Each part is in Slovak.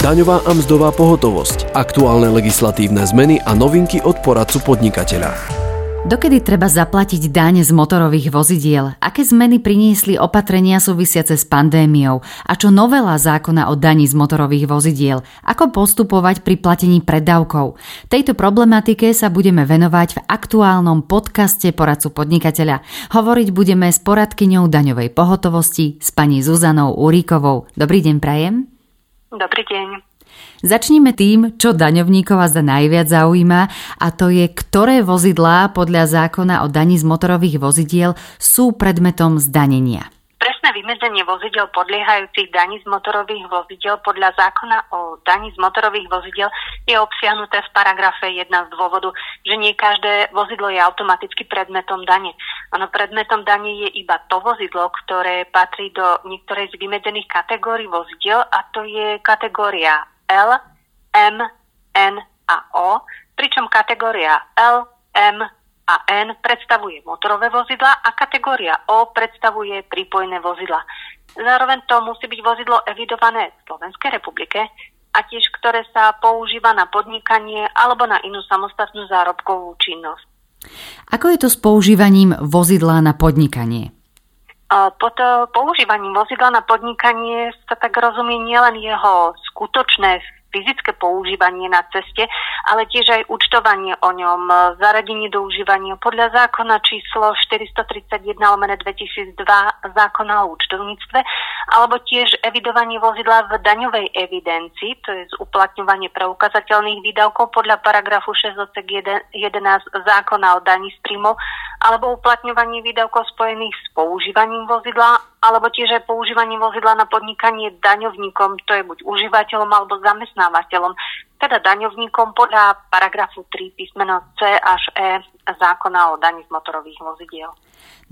Daňová a mzdová pohotovosť, aktuálne legislatívne zmeny a novinky od poradcu podnikateľa. Dokedy treba zaplatiť daň z motorových vozidiel? Aké zmeny priniesli opatrenia súvisiace s pandémiou? A čo novela zákona o daní z motorových vozidiel? Ako postupovať pri platení preddavkov? Tejto problematike sa budeme venovať v aktuálnom podcaste poradcu podnikateľa. Hovoriť budeme s poradkyňou daňovej pohotovosti s pani Zuzanou Uríkovou. Dobrý deň, Prajem. Dobrý deň. Začníme tým, čo daňovníkov za najviac zaujíma a to je, ktoré vozidlá podľa zákona o daní z motorových vozidiel sú predmetom zdanenia. Presné vymedzenie vozidel podliehajúcich daní z motorových vozidel podľa zákona o daní z motorových vozidel je obsiahnuté v paragrafe 1 z dôvodu, že nie každé vozidlo je automaticky predmetom dane. Ono predmetom dane je iba to vozidlo, ktoré patrí do niektorej z vymedzených kategórií vozidel a to je kategória L, M, N a O, pričom kategória L, M a N predstavuje motorové vozidla a kategória O predstavuje prípojné vozidla. Zároveň to musí byť vozidlo evidované v Slovenskej republike a tiež ktoré sa používa na podnikanie alebo na inú samostatnú zárobkovú činnosť. Ako je to s používaním vozidla na podnikanie? Pod používaním vozidla na podnikanie sa tak rozumie nielen jeho skutočné fyzické používanie na ceste, ale tiež aj účtovanie o ňom, zaradenie do užívania podľa zákona číslo 431 lomene 2002 zákona o účtovníctve, alebo tiež evidovanie vozidla v daňovej evidencii, to je uplatňovanie preukazateľných výdavkov podľa paragrafu 6 11 zákona o daní z príjmov, alebo uplatňovanie výdavkov spojených s používaním vozidla alebo tiež aj používanie vozidla na podnikanie daňovníkom, to je buď užívateľom alebo zamestnávateľom, teda daňovníkom podľa paragrafu 3 písmeno C až E zákona o daní z motorových vozidiel.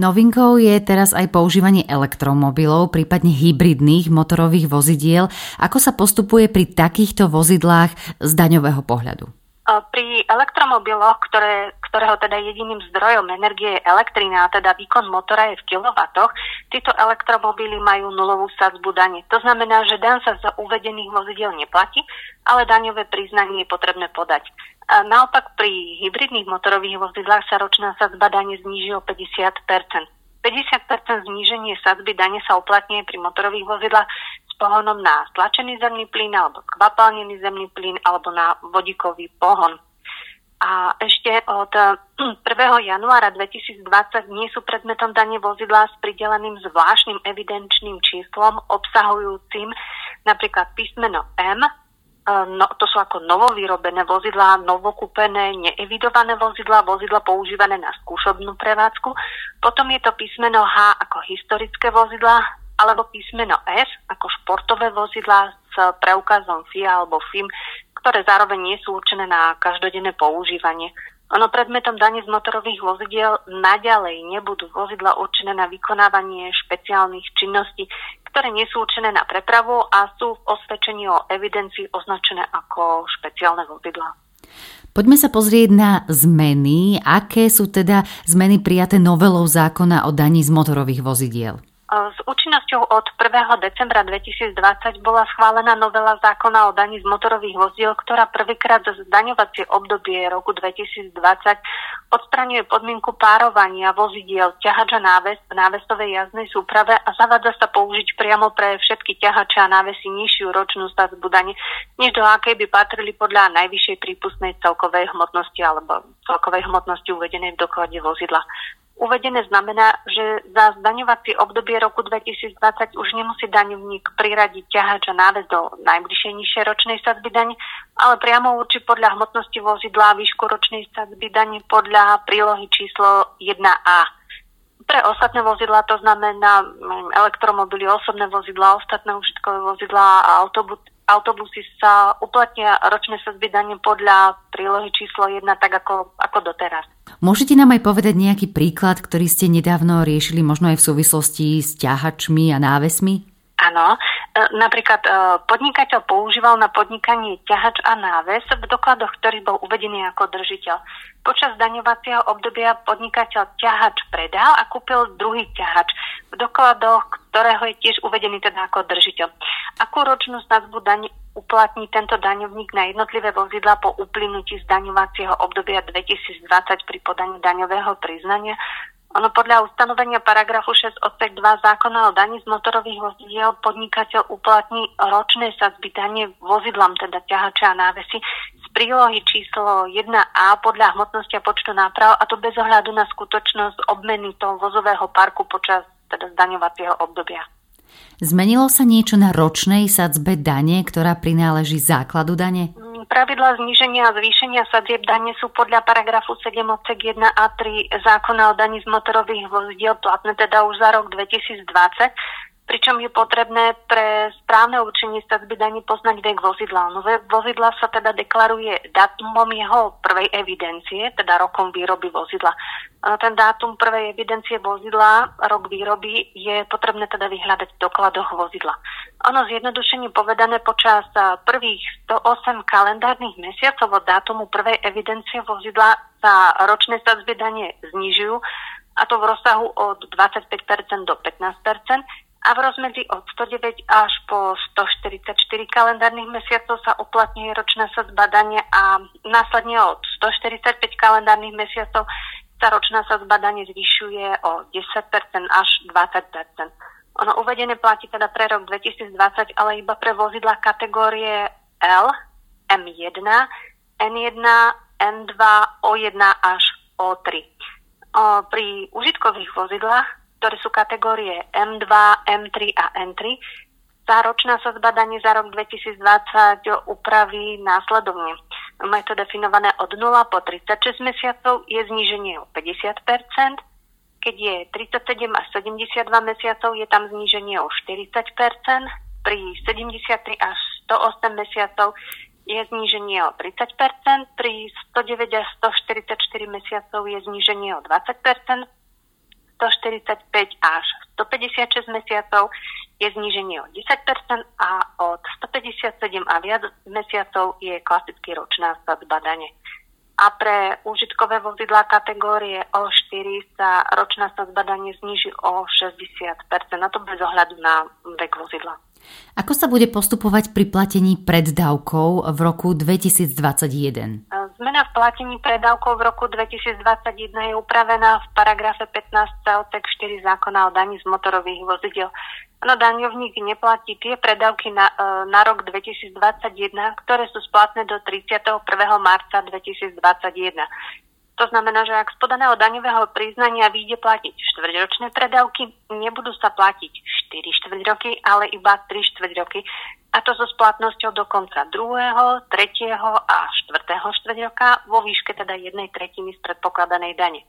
Novinkou je teraz aj používanie elektromobilov, prípadne hybridných motorových vozidiel. Ako sa postupuje pri takýchto vozidlách z daňového pohľadu? Pri elektromobiloch, ktoré, ktorého teda jediným zdrojom energie je elektrina, a teda výkon motora je v kilowatoch, tieto elektromobily majú nulovú sadzbu dane. To znamená, že dan sa za uvedených vozidel neplatí, ale daňové priznanie je potrebné podať. A naopak pri hybridných motorových vozidlách sa ročná sadzba dane zníži o 50 50 zníženie sadzby dane sa uplatňuje pri motorových vozidlách pohonom na stlačený zemný plyn alebo kvapalnený zemný plyn alebo na vodíkový pohon. A ešte od 1. januára 2020 nie sú predmetom dane vozidla s prideleným zvláštnym evidenčným číslom obsahujúcim napríklad písmeno M, e, no, to sú ako novovýrobené vozidlá, novokúpené, neevidované vozidlá, vozidla používané na skúšobnú prevádzku. Potom je to písmeno H ako historické vozidlá, alebo písmeno S ako športové vozidlá s preukazom FIA alebo FIM, ktoré zároveň nie sú určené na každodenné používanie. Ono predmetom dane z motorových vozidiel naďalej nebudú vozidla určené na vykonávanie špeciálnych činností, ktoré nie sú určené na prepravu a sú v osvedčení o evidencii označené ako špeciálne vozidla. Poďme sa pozrieť na zmeny. Aké sú teda zmeny prijaté novelou zákona o daní z motorových vozidiel? S účinnosťou od 1. decembra 2020 bola schválená novela zákona o daní z motorových vozidiel, ktorá prvýkrát za zdaňovacie obdobie roku 2020 odstraňuje podmienku párovania vozidiel ťahača náves v návesovej jazdnej súprave a zavádza sa použiť priamo pre všetky ťahače a návesy nižšiu ročnú sadzbu dane, než do akej by patrili podľa najvyššej prípustnej celkovej hmotnosti alebo celkovej hmotnosti uvedenej v doklade vozidla. Uvedené znamená, že za zdaňovacie obdobie roku 2020 už nemusí daňovník priradiť ťahač a náves do najbližšej nižšej ročnej sadzby dane, ale priamo určí podľa hmotnosti vozidla výšku ročnej sadzby dane podľa prílohy číslo 1a. Pre ostatné vozidlá to znamená elektromobily, osobné vozidlá, ostatné užitkové vozidlá a autobus, autobusy sa uplatnia ročné sadzby dane podľa prílohy číslo 1 tak ako, ako doteraz. Môžete nám aj povedať nejaký príklad, ktorý ste nedávno riešili možno aj v súvislosti s ťahačmi a návesmi? Áno, e, napríklad e, podnikateľ používal na podnikanie ťahač a náves v dokladoch, ktorý bol uvedený ako držiteľ. Počas daňovacieho obdobia podnikateľ ťahač predal a kúpil druhý ťahač v dokladoch, ktorého je tiež uvedený teda ako držiteľ. Akú ročnú sadzbu daň uplatní tento daňovník na jednotlivé vozidla po uplynutí zdaňovacieho obdobia 2020 pri podaní daňového priznania. Ono podľa ustanovenia paragrafu 6 odsek 2 zákona o daní z motorových vozidiel podnikateľ uplatní ročné sadzby dane vozidlám, teda ťahače a návesy z prílohy číslo 1a podľa hmotnosti a počtu náprav a to bez ohľadu na skutočnosť obmeny toho vozového parku počas teda zdaňovacieho obdobia. Zmenilo sa niečo na ročnej sadzbe dane, ktorá prináleží základu dane? Pravidla zníženia a zvýšenia sadzieb dane sú podľa paragrafu 7 odsek 1 a 3 zákona o daní z motorových vozidiel platné teda už za rok 2020 pričom je potrebné pre správne určenie stavby daní poznať vek vozidla. No vozidla sa teda deklaruje dátumom jeho prvej evidencie, teda rokom výroby vozidla. Ten dátum prvej evidencie vozidla, rok výroby, je potrebné teda vyhľadať v dokladoch vozidla. Ono zjednodušene povedané počas prvých 108 kalendárnych mesiacov od dátumu prvej evidencie vozidla sa ročné sadzby dane znižujú, a to v rozsahu od 25% do 15%, a v rozmedzi od 109 až po 144 kalendárnych mesiacov sa uplatňuje ročná sadzba dane a následne od 145 kalendárnych mesiacov sa ročná sadzba dane zvyšuje o 10% až 20%. Ono uvedené platí teda pre rok 2020, ale iba pre vozidla kategórie L, M1, N1, N2, O1 až O3. O, pri užitkových vozidlách ktoré sú kategórie M2, M3 a N3, tá ročná sadzba daní za rok 2020 upraví následovne. Máme to definované od 0 po 36 mesiacov, je zníženie o 50% keď je 37 až 72 mesiacov, je tam zníženie o 40% pri 73 až 108 mesiacov je zníženie o 30% pri 109 až 144 mesiacov je zníženie o 20 145 až 156 mesiacov je zníženie o 10% a od 157 a viac mesiacov je klasický ročná sadzba dane. A pre užitkové vozidlá kategórie O4 sa ročná sadzba dane zniží o 60%, a to bez ohľadu na vek vozidla. Ako sa bude postupovať pri platení preddávkov v roku 2021? Zmena v platení preddávkov v roku 2021 je upravená v paragrafe 15 odsek 4 zákona o daní z motorových vozidel. No, daňovník neplatí tie predávky na, e, na rok 2021, ktoré sú splatné do 31. marca 2021. To znamená, že ak z podaného daňového priznania vyjde platiť štvrťročné predávky, nebudú sa platiť 4 štvrť roky, ale iba 3 štvrť roky. A to so splatnosťou do konca druhého, tretieho a štvrtého štvrť roka vo výške teda jednej tretiny z predpokladanej dane.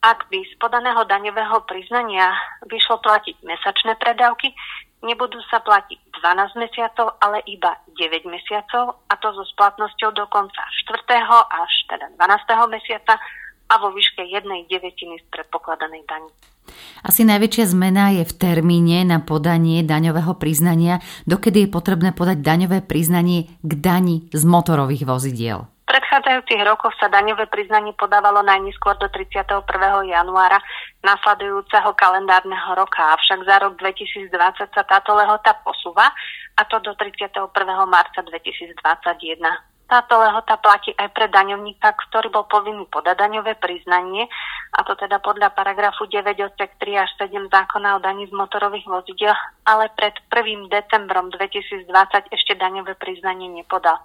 Ak by z podaného daňového priznania vyšlo platiť mesačné predávky, nebudú sa platiť 12 mesiacov, ale iba 9 mesiacov to so splatnosťou do konca 4. až teda 12. mesiaca a vo výške jednej devetiny z predpokladanej dani. Asi najväčšia zmena je v termíne na podanie daňového priznania, dokedy je potrebné podať daňové priznanie k dani z motorových vozidiel predchádzajúcich rokoch sa daňové priznanie podávalo najneskôr do 31. januára nasledujúceho kalendárneho roka, avšak za rok 2020 sa táto lehota posúva a to do 31. marca 2021. Táto lehota platí aj pre daňovníka, ktorý bol povinný podať daňové priznanie, a to teda podľa paragrafu 9 odsek 3 až 7 zákona o daní z motorových vozidel, ale pred 1. decembrom 2020 ešte daňové priznanie nepodal.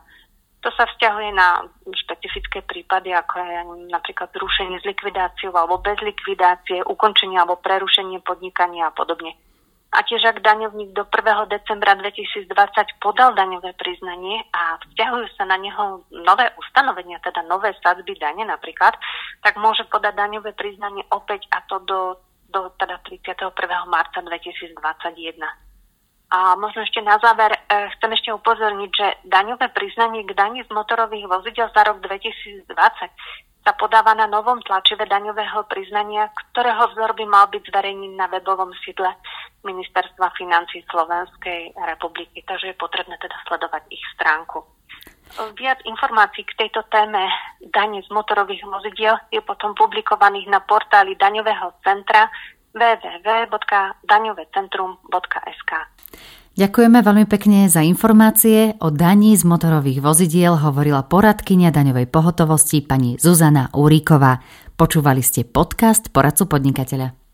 To sa vzťahuje na špecifické prípady, ako je napríklad zrušenie z likvidáciou alebo bez likvidácie, ukončenie alebo prerušenie podnikania a podobne. A tiež ak daňovník do 1. decembra 2020 podal daňové priznanie a vzťahujú sa na neho nové ustanovenia, teda nové sadzby dane napríklad, tak môže podať daňové priznanie opäť a to do, do teda 31. marca 2021. A možno ešte na záver e, chcem ešte upozorniť, že daňové priznanie k daní z motorových vozidel za rok 2020 sa podáva na novom tlačive daňového priznania, ktorého vzor by mal byť zverejnený na webovom sídle Ministerstva financí Slovenskej republiky, takže je potrebné teda sledovať ich stránku. Viac informácií k tejto téme dane z motorových vozidiel je potom publikovaných na portáli daňového centra www.daňovecentrum.sk. Ďakujeme veľmi pekne za informácie. O daní z motorových vozidiel hovorila poradkynia daňovej pohotovosti pani Zuzana Úriková. Počúvali ste podcast Poradcu podnikateľa.